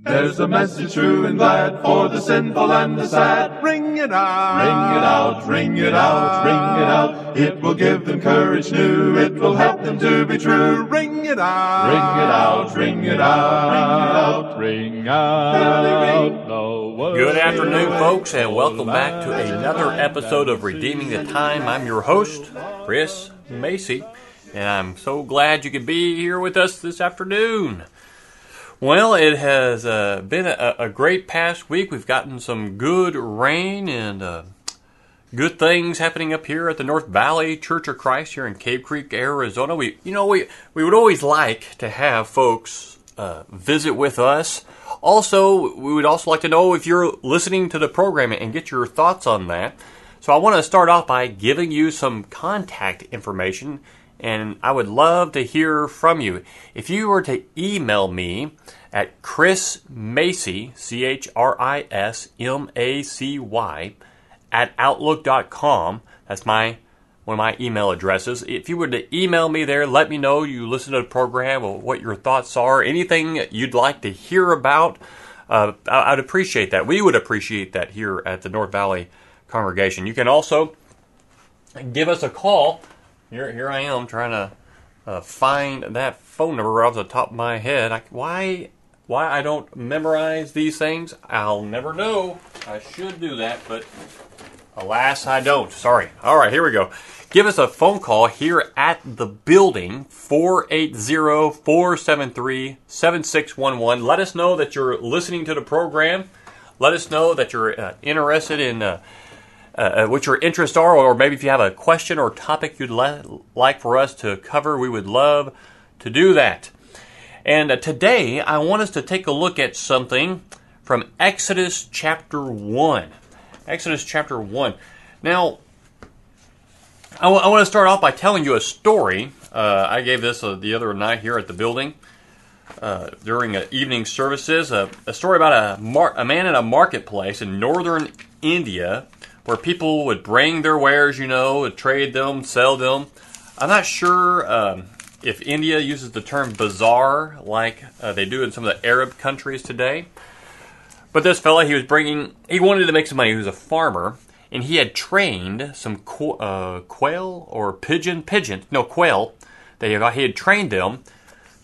There's a message true and glad for the sinful and the sad. Ring it out. Ring it out, ring it out, ring it out. It will give them courage new. It will help them to be true. Ring it out. Ring it out, ring it out, Ring it out the word. Good afternoon, folks, and welcome back to another episode of Redeeming the Time. I'm your host, Chris Macy, and I'm so glad you could be here with us this afternoon. Well, it has uh, been a, a great past week. We've gotten some good rain and uh, good things happening up here at the North Valley Church of Christ here in Cave Creek, Arizona. We, you know, we we would always like to have folks uh, visit with us. Also, we would also like to know if you're listening to the program and get your thoughts on that. So I want to start off by giving you some contact information and I would love to hear from you. If you were to email me at Chris Macy, C H R I S M A C Y, at Outlook.com, that's my one of my email addresses. If you were to email me there, let me know you listen to the program or what your thoughts are, anything you'd like to hear about. Uh, I'd appreciate that. We would appreciate that here at the North Valley congregation. You can also give us a call here, here I am trying to uh, find that phone number off the top of my head. I, why, why I don't memorize these things, I'll never know. I should do that, but alas, I don't. Sorry. All right, here we go. Give us a phone call here at the building 480-473-7611. Let us know that you're listening to the program. Let us know that you're uh, interested in uh, uh, what your interests are, or maybe if you have a question or topic you'd le- like for us to cover, we would love to do that. And uh, today, I want us to take a look at something from Exodus chapter 1. Exodus chapter 1. Now, I, w- I want to start off by telling you a story. Uh, I gave this uh, the other night here at the building. Uh, during uh, evening services, a story about a, mar- a man in a marketplace in northern India where people would bring their wares, you know, trade them, sell them. I'm not sure um, if India uses the term bazaar like uh, they do in some of the Arab countries today. But this fella, he was bringing, he wanted to make some money. He was a farmer, and he had trained some qu- uh, quail or pigeon, pigeon, no, quail. They, he had trained them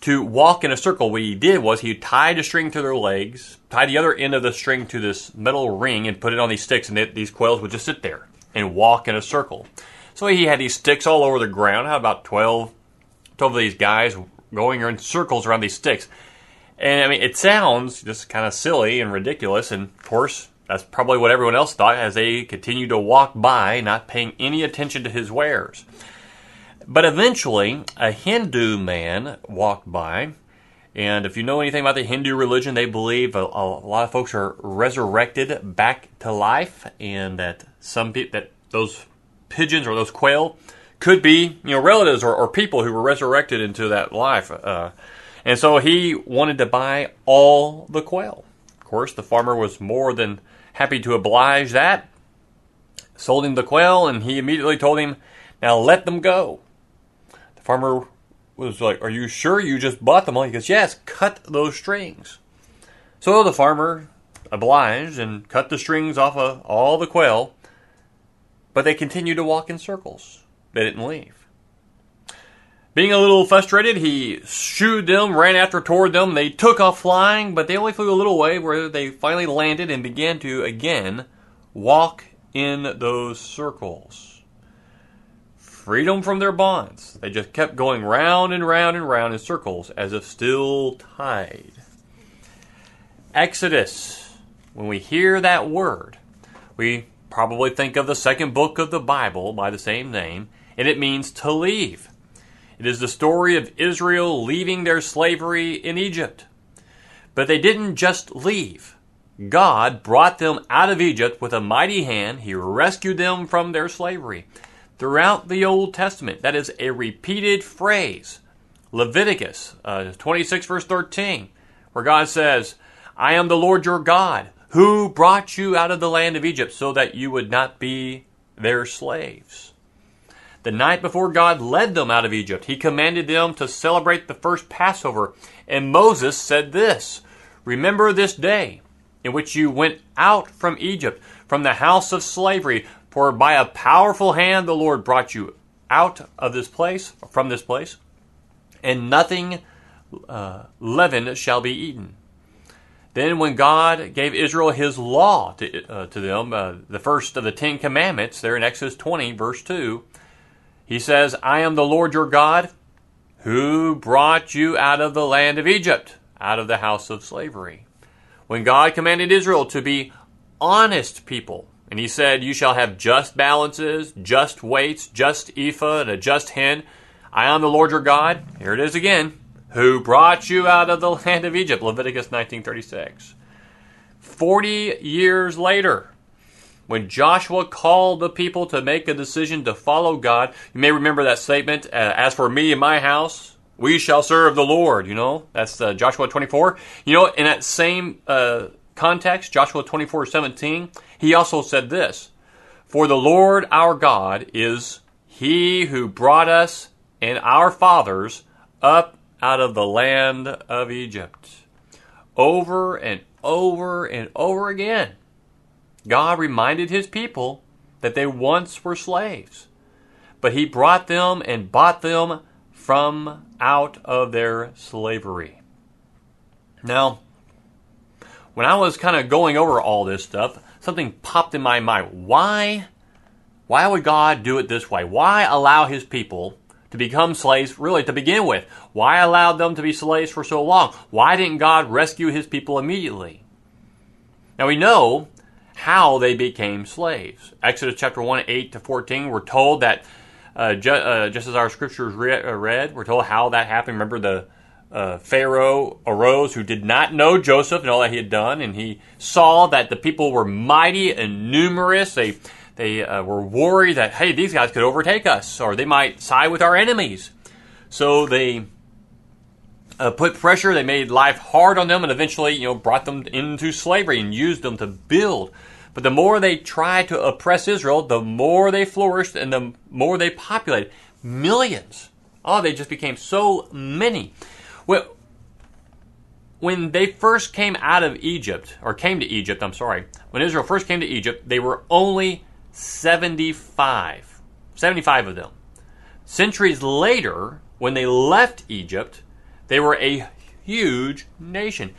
to walk in a circle. What he did was he tied a string to their legs, tied the other end of the string to this metal ring, and put it on these sticks, and these quails would just sit there and walk in a circle. So he had these sticks all over the ground. How about 12, 12 of these guys going in circles around these sticks? And I mean, it sounds just kind of silly and ridiculous, and of course, that's probably what everyone else thought as they continued to walk by, not paying any attention to his wares. But eventually, a Hindu man walked by, and if you know anything about the Hindu religion, they believe a, a lot of folks are resurrected back to life, and that some people that those pigeons or those quail could be you know relatives or, or people who were resurrected into that life. Uh, and so he wanted to buy all the quail. Of course, the farmer was more than happy to oblige that. Sold him the quail, and he immediately told him, "Now let them go." Farmer was like, Are you sure you just bought them all? He goes, Yes, cut those strings. So the farmer obliged and cut the strings off of all the quail, but they continued to walk in circles. They didn't leave. Being a little frustrated, he shooed them, ran after toward them. They took off flying, but they only flew a little way where they finally landed and began to again walk in those circles freedom from their bonds. They just kept going round and round and round in circles as if still tied. Exodus, when we hear that word, we probably think of the second book of the Bible by the same name, and it means to leave. It is the story of Israel leaving their slavery in Egypt. But they didn't just leave. God brought them out of Egypt with a mighty hand. He rescued them from their slavery throughout the Old Testament. That is a repeated phrase. Leviticus uh, 26, verse 13, where God says, I am the Lord your God, who brought you out of the land of Egypt so that you would not be their slaves. The night before God led them out of Egypt, he commanded them to celebrate the first Passover. And Moses said this Remember this day in which you went out from Egypt, from the house of slavery, for by a powerful hand the Lord brought you out of this place, from this place, and nothing uh, leavened shall be eaten. Then, when God gave Israel his law to, uh, to them, uh, the first of the Ten Commandments, there in Exodus 20, verse 2, he says, I am the Lord your God who brought you out of the land of Egypt, out of the house of slavery. When God commanded Israel to be honest people, and he said, You shall have just balances, just weights, just ephah, and a just hin. I am the Lord your God. Here it is again who brought you out of the land of Egypt, Leviticus 19:36. 40 years later, when Joshua called the people to make a decision to follow God, you may remember that statement, uh, as for me and my house, we shall serve the Lord, you know? That's uh, Joshua 24. You know, in that same uh, context, Joshua 24:17, he also said this, "For the Lord our God is he who brought us and our fathers up out of the land of Egypt. Over and over and over again, God reminded his people that they once were slaves, but he brought them and bought them from out of their slavery. Now, when I was kind of going over all this stuff, something popped in my mind. Why? Why would God do it this way? Why allow his people to become slaves, really, to begin with. Why allow them to be slaves for so long? Why didn't God rescue his people immediately? Now we know how they became slaves. Exodus chapter 1, 8 to 14, we're told that, uh, ju- uh, just as our scriptures re- uh, read, we're told how that happened. Remember, the uh, Pharaoh arose who did not know Joseph and all that he had done, and he saw that the people were mighty and numerous. They they uh, were worried that, hey, these guys could overtake us or they might side with our enemies. So they uh, put pressure, they made life hard on them, and eventually, you know, brought them into slavery and used them to build. But the more they tried to oppress Israel, the more they flourished and the more they populated. Millions. Oh, they just became so many. Well, when they first came out of Egypt, or came to Egypt, I'm sorry, when Israel first came to Egypt, they were only 75. 75 of them. Centuries later, when they left Egypt, they were a huge nation.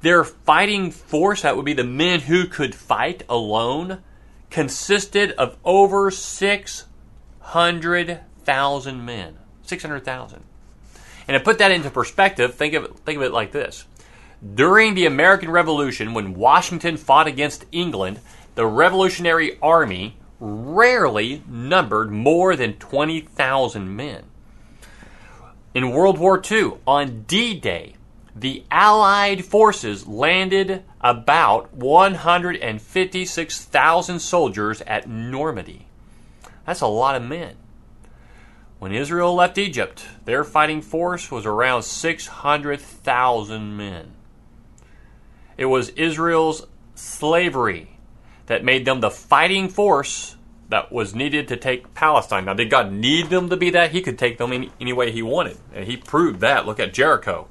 Their fighting force, that would be the men who could fight alone, consisted of over 600,000 men. 600,000. And to put that into perspective, think of, think of it like this. During the American Revolution, when Washington fought against England, the Revolutionary Army rarely numbered more than 20,000 men. In World War II, on D Day, the Allied forces landed about 156,000 soldiers at Normandy. That's a lot of men. When Israel left Egypt, their fighting force was around 600,000 men. It was Israel's slavery that made them the fighting force that was needed to take Palestine. Now, did God need them to be that? He could take them any, any way He wanted. And He proved that. Look at Jericho.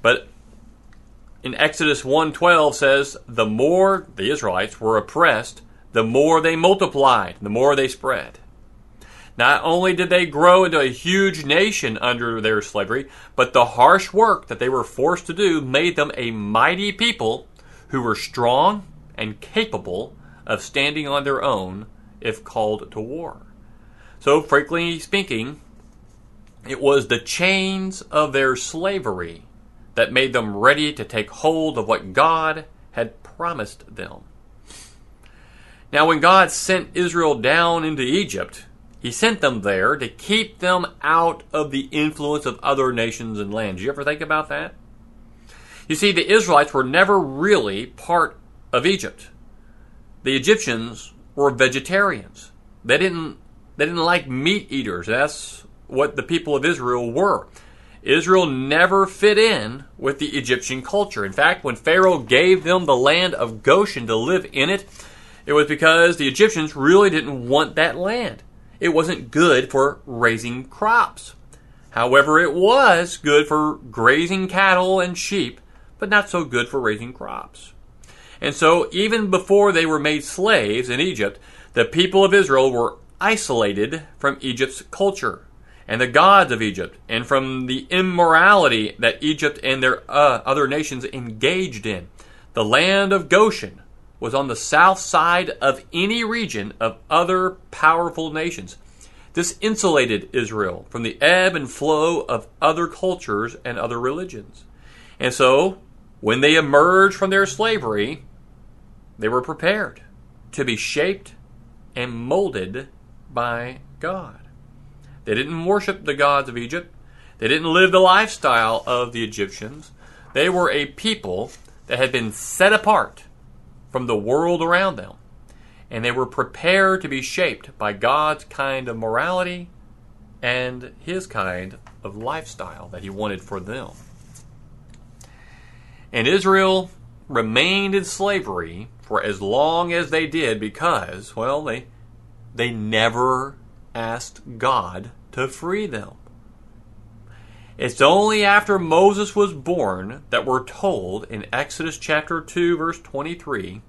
But in Exodus 1:12 says, "The more the Israelites were oppressed, the more they multiplied, the more they spread." Not only did they grow into a huge nation under their slavery, but the harsh work that they were forced to do made them a mighty people who were strong and capable of standing on their own if called to war. So, frankly speaking, it was the chains of their slavery that made them ready to take hold of what God had promised them. Now, when God sent Israel down into Egypt, He sent them there to keep them out of the influence of other nations and lands. You ever think about that? You see, the Israelites were never really part of Egypt. The Egyptians were vegetarians. They didn't they didn't like meat eaters. That's what the people of Israel were. Israel never fit in with the Egyptian culture. In fact, when Pharaoh gave them the land of Goshen to live in it, it was because the Egyptians really didn't want that land. It wasn't good for raising crops. However, it was good for grazing cattle and sheep but not so good for raising crops. And so, even before they were made slaves in Egypt, the people of Israel were isolated from Egypt's culture and the gods of Egypt, and from the immorality that Egypt and their uh, other nations engaged in. The land of Goshen was on the south side of any region of other powerful nations. This insulated Israel from the ebb and flow of other cultures and other religions. And so, when they emerged from their slavery, they were prepared to be shaped and molded by God. They didn't worship the gods of Egypt. They didn't live the lifestyle of the Egyptians. They were a people that had been set apart from the world around them. And they were prepared to be shaped by God's kind of morality and his kind of lifestyle that he wanted for them. And Israel remained in slavery for as long as they did because, well, they they never asked God to free them. It's only after Moses was born that we're told in Exodus chapter 2 verse 23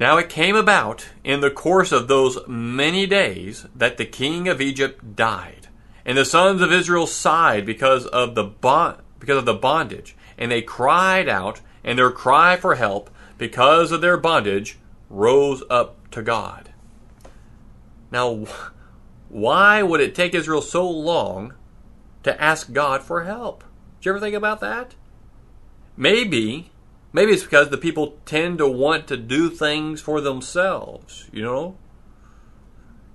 Now it came about in the course of those many days that the king of Egypt died and the sons of Israel sighed because of the bond, because of the bondage and they cried out and their cry for help because of their bondage rose up to God. Now, why would it take Israel so long to ask God for help? Did you ever think about that? Maybe, maybe it's because the people tend to want to do things for themselves, you know?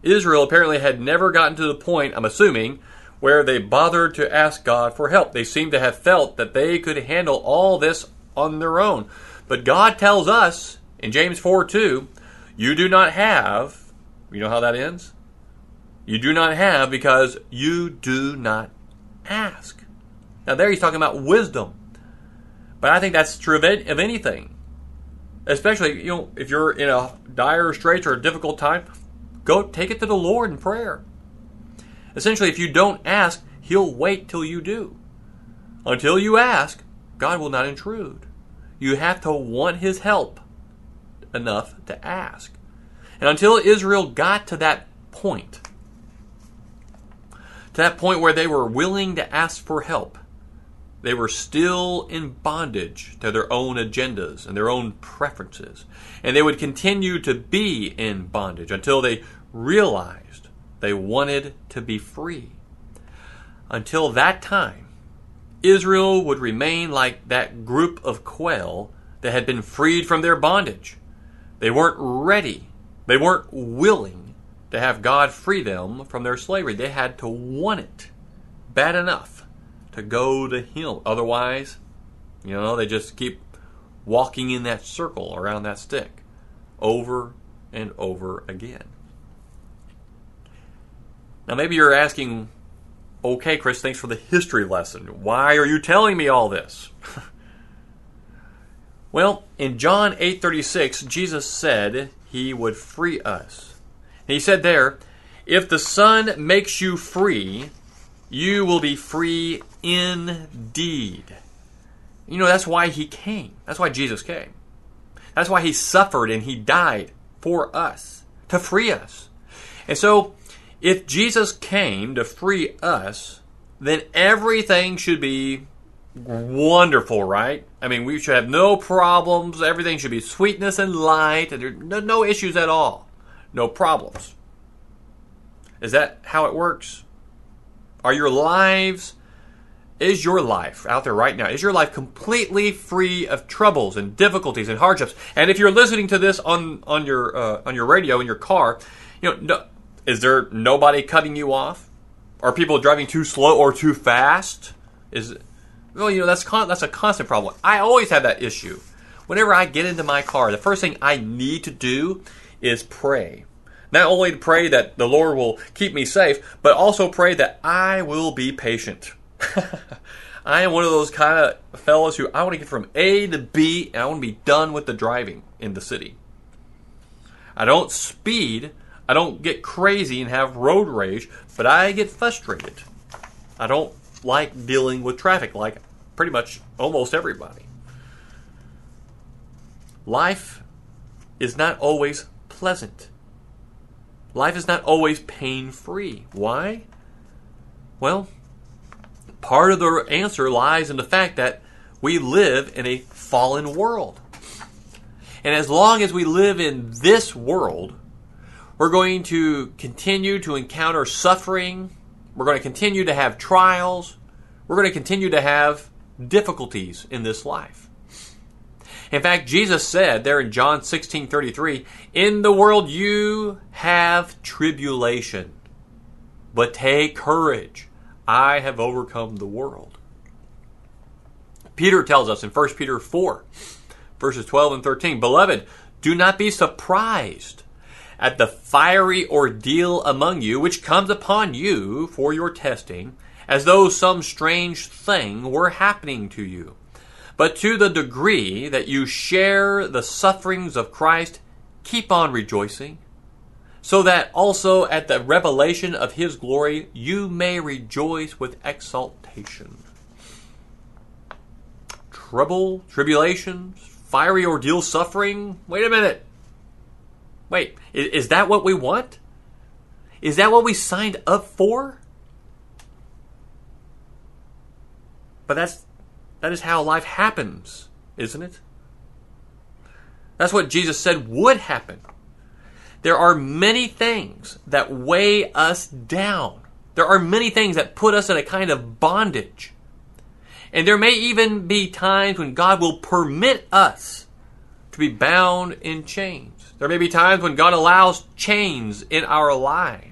Israel apparently had never gotten to the point, I'm assuming, where they bothered to ask God for help. They seemed to have felt that they could handle all this on their own. But God tells us in James 4 2, you do not have you know how that ends? You do not have because you do not ask. Now, there he's talking about wisdom. But I think that's true of, anything. Especially, you know, if you're in a dire straits or a difficult time, go take it to the Lord in prayer. Essentially, if you don't ask, He'll wait till you do. Until you ask, God will not intrude. You have to want His help enough to ask. And until Israel got to that point, that point where they were willing to ask for help, they were still in bondage to their own agendas and their own preferences. And they would continue to be in bondage until they realized they wanted to be free. Until that time, Israel would remain like that group of quail that had been freed from their bondage. They weren't ready they weren't willing to have God free them from their slavery. They had to want it bad enough to go to Him. Otherwise, you know, they just keep walking in that circle around that stick over and over again. Now, maybe you're asking, okay, Chris, thanks for the history lesson. Why are you telling me all this? well, in John 8:36, Jesus said, he would free us. He said there, If the Son makes you free, you will be free indeed. You know, that's why he came. That's why Jesus came. That's why he suffered and he died for us, to free us. And so, if Jesus came to free us, then everything should be wonderful, right? I mean, we should have no problems. Everything should be sweetness and light, and there no, no issues at all, no problems. Is that how it works? Are your lives? Is your life out there right now? Is your life completely free of troubles and difficulties and hardships? And if you're listening to this on on your uh, on your radio in your car, you know, no, is there nobody cutting you off? Are people driving too slow or too fast? Is well, you know that's con- that's a constant problem. I always have that issue. Whenever I get into my car, the first thing I need to do is pray. Not only to pray that the Lord will keep me safe, but also pray that I will be patient. I am one of those kind of fellows who I want to get from A to B and I want to be done with the driving in the city. I don't speed, I don't get crazy and have road rage, but I get frustrated. I don't like dealing with traffic like pretty much almost everybody. Life is not always pleasant. Life is not always pain free. Why? Well, part of the answer lies in the fact that we live in a fallen world. And as long as we live in this world, we're going to continue to encounter suffering. We're going to continue to have trials. We're going to continue to have difficulties in this life. In fact, Jesus said there in John 16 33, In the world you have tribulation, but take courage. I have overcome the world. Peter tells us in 1 Peter 4, verses 12 and 13, Beloved, do not be surprised at the fiery ordeal among you, which comes upon you for your testing, as though some strange thing were happening to you. But to the degree that you share the sufferings of Christ, keep on rejoicing, so that also at the revelation of his glory you may rejoice with exultation. Trouble, tribulations, fiery ordeal, suffering? Wait a minute. Wait, is, is that what we want? Is that what we signed up for? But that's that is how life happens, isn't it? That's what Jesus said would happen. There are many things that weigh us down. There are many things that put us in a kind of bondage. And there may even be times when God will permit us to be bound in chains. There may be times when God allows chains in our lives.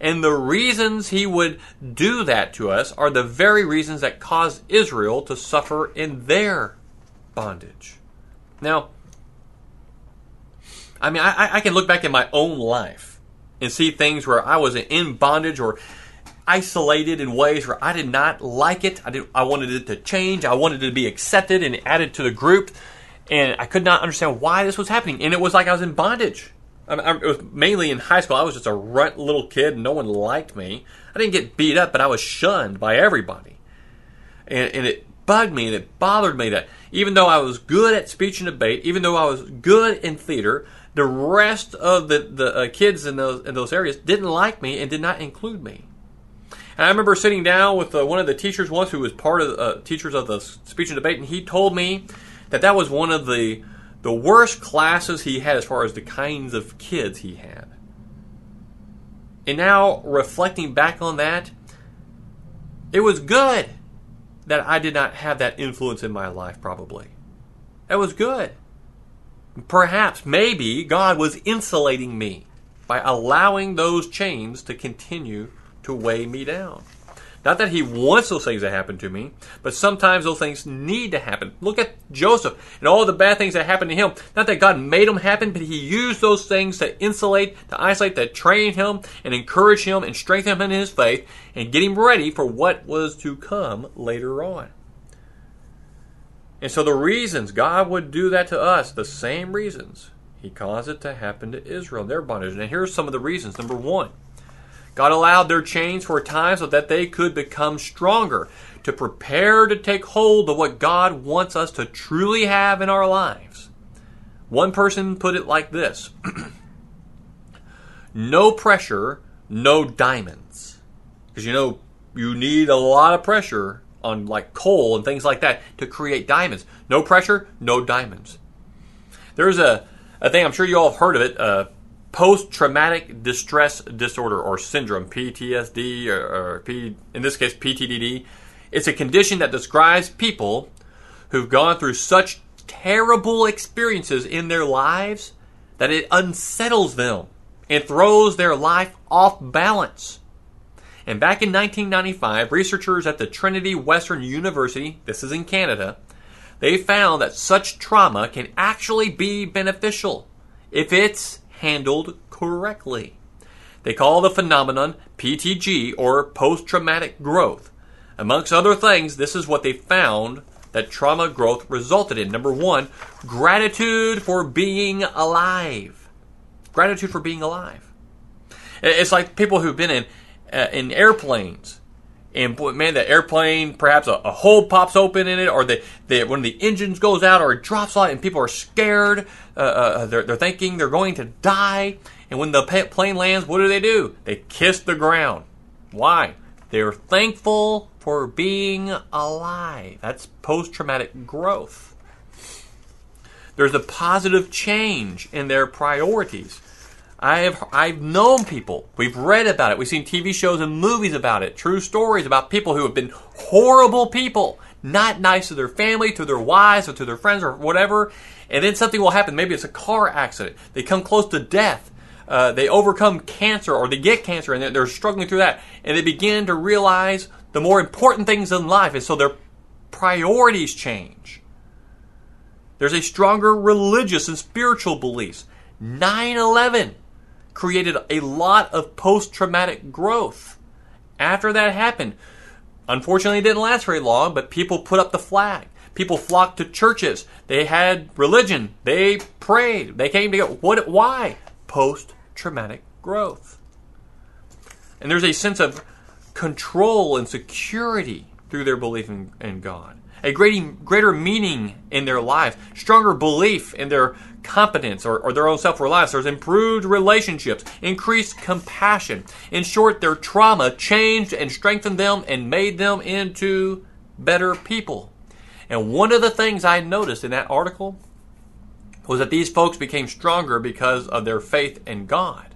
And the reasons he would do that to us are the very reasons that caused Israel to suffer in their bondage. Now, I mean, I, I can look back in my own life and see things where I was in bondage or isolated in ways where I did not like it. I did. I wanted it to change. I wanted it to be accepted and added to the group, and I could not understand why this was happening. And it was like I was in bondage. I mean, it was mainly in high school. I was just a runt little kid, no one liked me. I didn't get beat up, but I was shunned by everybody, and, and it bugged me and it bothered me that even though I was good at speech and debate, even though I was good in theater, the rest of the the uh, kids in those in those areas didn't like me and did not include me. And I remember sitting down with uh, one of the teachers once who was part of uh, teachers of the speech and debate, and he told me that that was one of the the worst classes he had as far as the kinds of kids he had. And now reflecting back on that, it was good that I did not have that influence in my life. Probably, that was good. Perhaps, maybe God was insulating me by allowing those chains to continue to weigh me down. Not that he wants those things to happen to me, but sometimes those things need to happen. Look at Joseph and all the bad things that happened to him. Not that God made them happen, but he used those things to insulate, to isolate, to train him and encourage him and strengthen him in his faith and get him ready for what was to come later on. And so the reasons God would do that to us, the same reasons he caused it to happen to Israel, their bondage. And here's some of the reasons. Number one, God allowed their chains for a time so that they could become stronger, to prepare to take hold of what God wants us to truly have in our lives. One person put it like this No pressure, no diamonds. Because you know, you need a lot of pressure on like coal and things like that to create diamonds. No pressure, no diamonds. There's a, a thing, I'm sure you all have heard of it. Uh, post traumatic distress disorder or syndrome, PTSD, or, or P, in this case, PTDD. It's a condition that describes people who've gone through such terrible experiences in their lives that it unsettles them and throws their life off balance. And back in 1995, researchers at the Trinity Western University, this is in Canada, they found that such trauma can actually be beneficial if it's handled correctly. They call the phenomenon PTG or post traumatic growth. Amongst other things, this is what they found that trauma growth resulted in. Number one, gratitude for being alive. Gratitude for being alive. It's like people who've been in uh, in airplanes and boy, man, the airplane perhaps a, a hole pops open in it, or the, the when the engines goes out, or it drops out, and people are scared. Uh, uh, they're, they're thinking they're going to die, and when the plane lands, what do they do? They kiss the ground. Why? They're thankful for being alive. That's post traumatic growth. There's a positive change in their priorities. I have I've known people. We've read about it. We've seen TV shows and movies about it. True stories about people who have been horrible people, not nice to their family, to their wives, or to their friends, or whatever. And then something will happen. Maybe it's a car accident. They come close to death. Uh, they overcome cancer, or they get cancer, and they're, they're struggling through that. And they begin to realize the more important things in life, and so their priorities change. There's a stronger religious and spiritual beliefs. 9 11 created a lot of post traumatic growth. After that happened, unfortunately, it didn't last very long, but people put up the flag. People flocked to churches. They had religion. They prayed. They came together. What? Why? Post traumatic growth. And there's a sense of control and security through their belief in, in God. A greater, greater meaning in their life, stronger belief in their competence or, or their own self reliance. There's improved relationships, increased compassion. In short, their trauma changed and strengthened them and made them into better people. And one of the things I noticed in that article was that these folks became stronger because of their faith in God.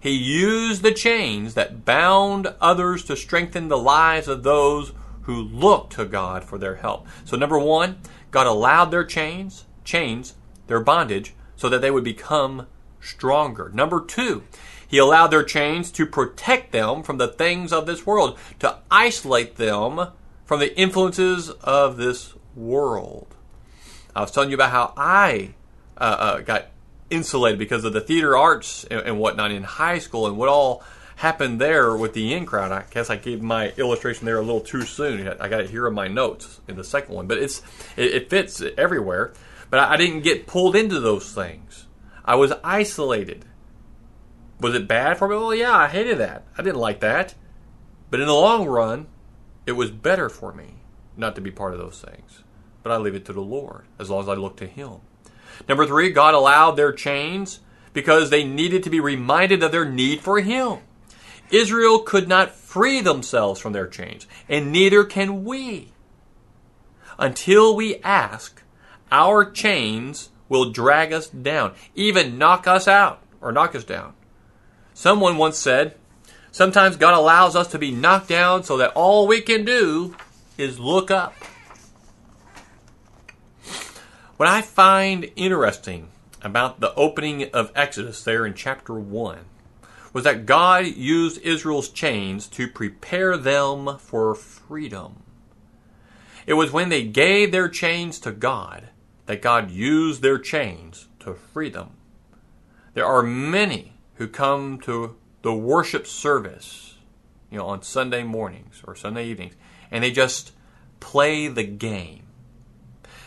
He used the chains that bound others to strengthen the lives of those who looked to God for their help. So number 1, God allowed their chains, chains, their bondage so that they would become stronger. Number 2, he allowed their chains to protect them from the things of this world, to isolate them from the influences of this world. I was telling you about how I uh, uh, got insulated because of the theater arts and, and, whatnot in high school and what all happened there with the in crowd. I guess I gave my illustration there a little too soon. I got it here in my notes in the second one, but it's it, it fits everywhere. But I, I didn't get pulled into those things. I was isolated. Was it bad for me? Well, yeah, I hated that. I didn't like that. But in the long run, it was better for me not to be part of those things. But I leave it to the Lord as long as I look to Him. Number three, God allowed their chains because they needed to be reminded of their need for Him. Israel could not free themselves from their chains, and neither can we. Until we ask, our chains will drag us down, even knock us out or knock us down. Someone once said, Sometimes God allows us to be knocked down so that all we can do is look up. What I find interesting about the opening of Exodus there in chapter 1 was that God used Israel's chains to prepare them for freedom. It was when they gave their chains to God that God used their chains to free them. There are many who come to the worship service, you know, on Sunday mornings or Sunday evenings, and they just play the game.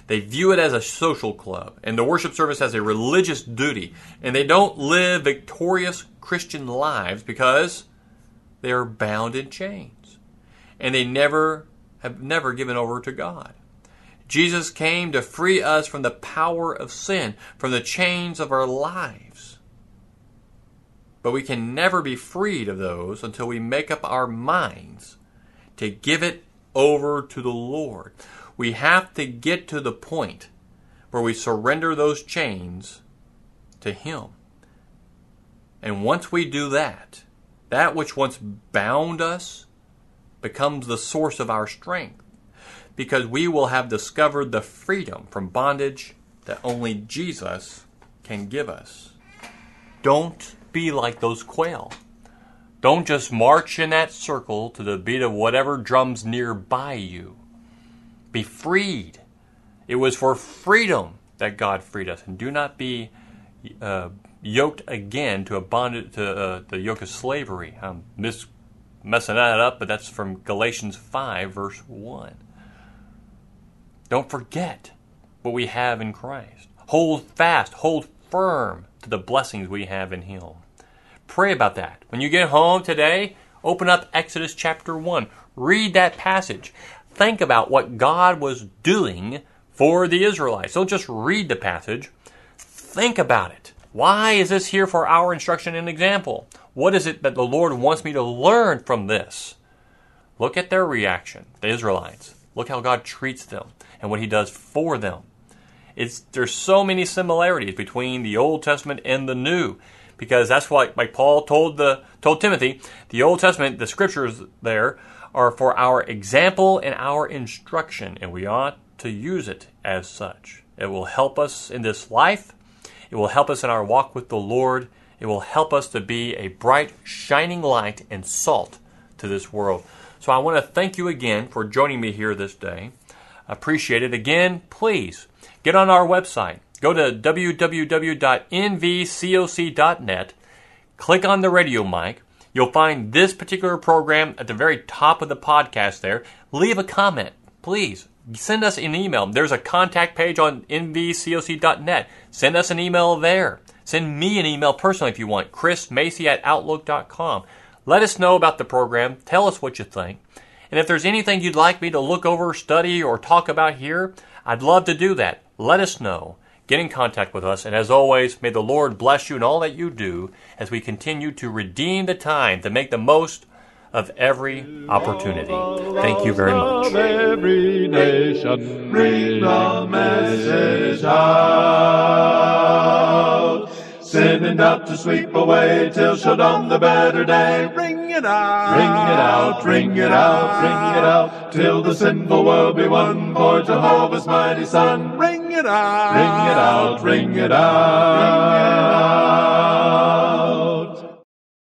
They view it as a social club, and the worship service as a religious duty, and they don't live victorious Christian lives because they are bound in chains. And they never have never given over to God. Jesus came to free us from the power of sin, from the chains of our lives. But we can never be freed of those until we make up our minds to give it over to the Lord. We have to get to the point where we surrender those chains to Him. And once we do that, that which once bound us becomes the source of our strength because we will have discovered the freedom from bondage that only Jesus can give us. Don't be like those quail. Don't just march in that circle to the beat of whatever drums nearby you. Be freed. It was for freedom that God freed us, and do not be uh, yoked again to a bondage to uh, the yoke of slavery. I'm mis- messing that up, but that's from Galatians five, verse one. Don't forget what we have in Christ. Hold fast, hold firm to the blessings we have in Him. Pray about that. When you get home today, open up Exodus chapter 1. read that passage. Think about what God was doing for the Israelites. Don't just read the passage, think about it. Why is this here for our instruction and example? What is it that the Lord wants me to learn from this? Look at their reaction, the Israelites. Look how God treats them and what He does for them. It's, there's so many similarities between the Old Testament and the New, because that's what like Paul told the told Timothy. The Old Testament, the scriptures there, are for our example and our instruction, and we ought to use it as such. It will help us in this life. It will help us in our walk with the Lord. It will help us to be a bright, shining light and salt to this world. So I want to thank you again for joining me here this day. Appreciate it. Again, please get on our website. Go to www.nvcoc.net. Click on the radio mic. You'll find this particular program at the very top of the podcast there. Leave a comment, please. Send us an email. There's a contact page on nvcoc.net. Send us an email there. Send me an email personally if you want. Chris Macy at Outlook.com. Let us know about the program. Tell us what you think. And if there's anything you'd like me to look over, study, or talk about here, I'd love to do that. Let us know. Get in contact with us. And as always, may the Lord bless you in all that you do as we continue to redeem the time to make the most of every opportunity. Thank you very much. Every nation, Bring the message out. Sending to sweep away till the better day. It out. Ring it out, ring it out, ring it out, till the sinful world be won for Jehovah's mighty Son. Ring Ring it out. ring it out, ring it out.